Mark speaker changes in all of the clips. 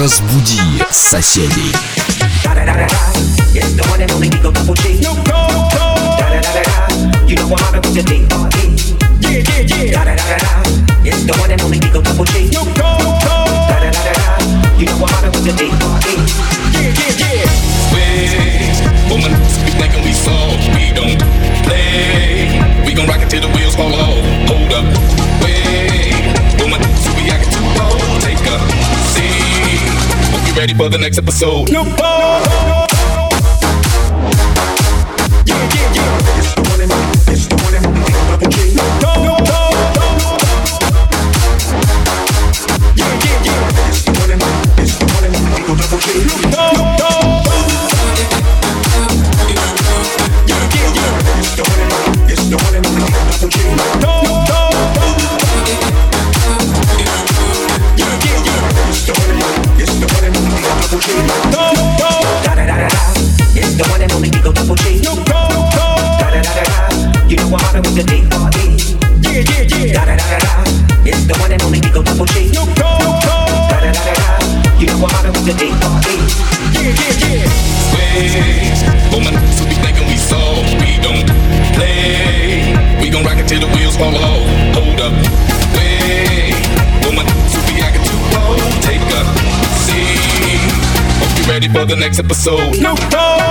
Speaker 1: Разбуди соседей.
Speaker 2: You know I'm
Speaker 3: having a good. for the next episode. for the next episode. No,
Speaker 4: no.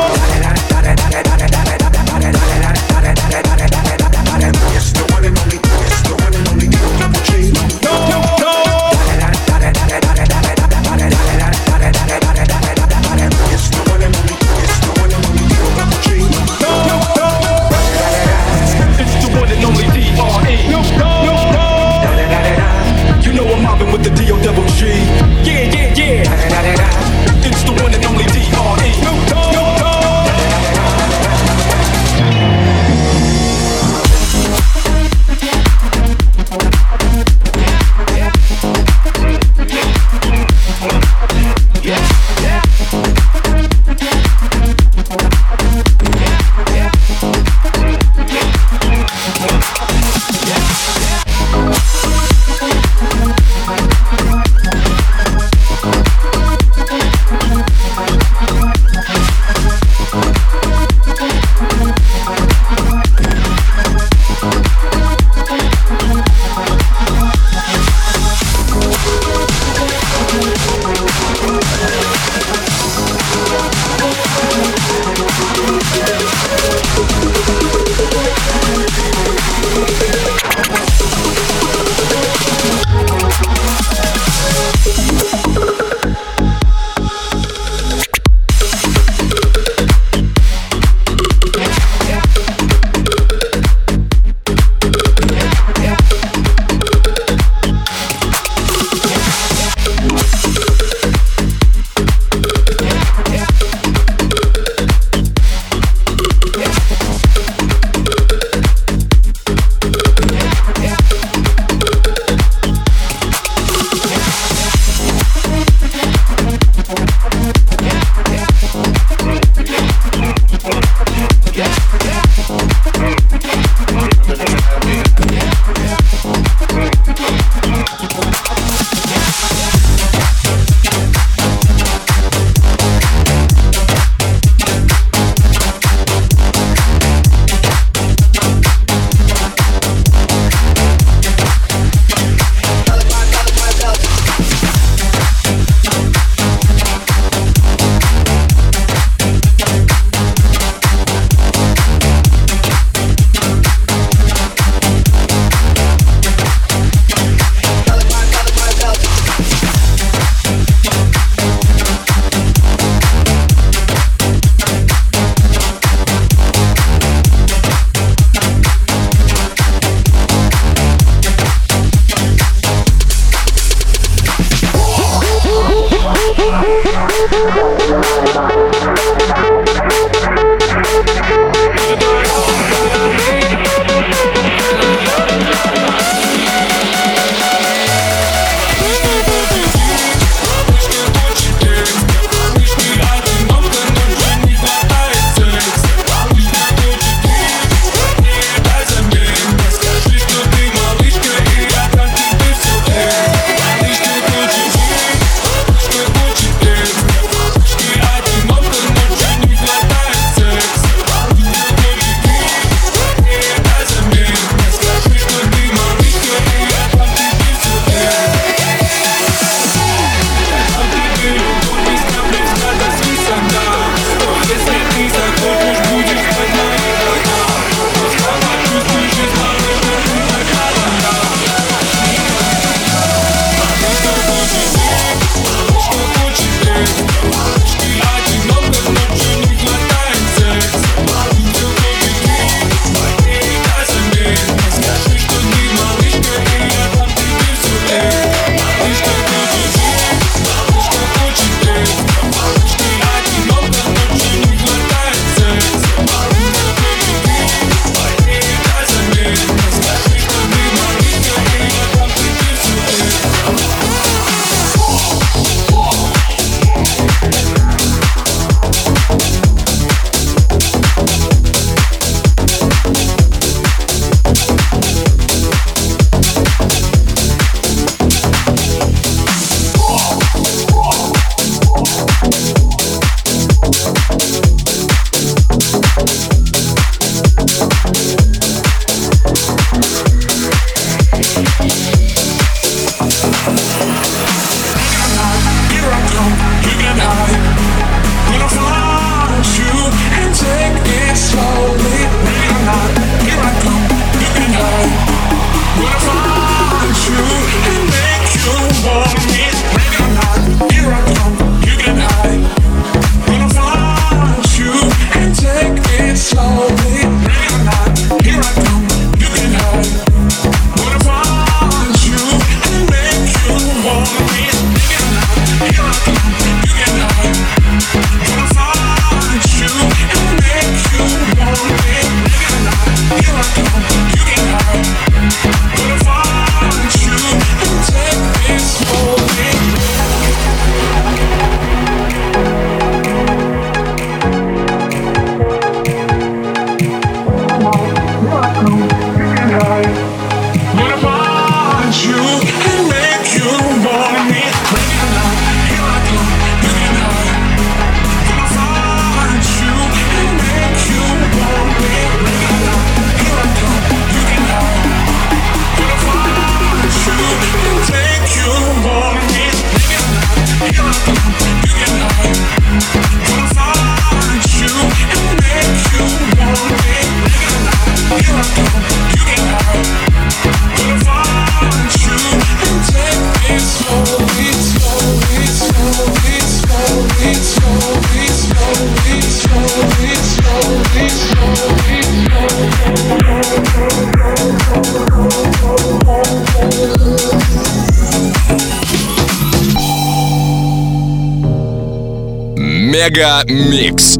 Speaker 1: Мега Микс.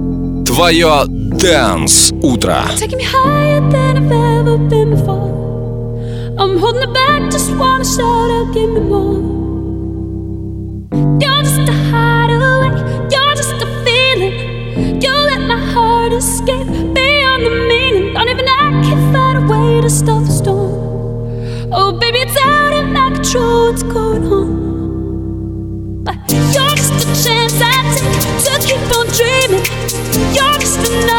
Speaker 1: Твое Дэнс Утро.
Speaker 5: Taking me higher than I've ever been before. I'm holding it back, just wanna shout out, give me more. You're just a hideaway, you're just a feeling. You let my heart escape beyond the meaning. Don't even I can find a way to stop You're just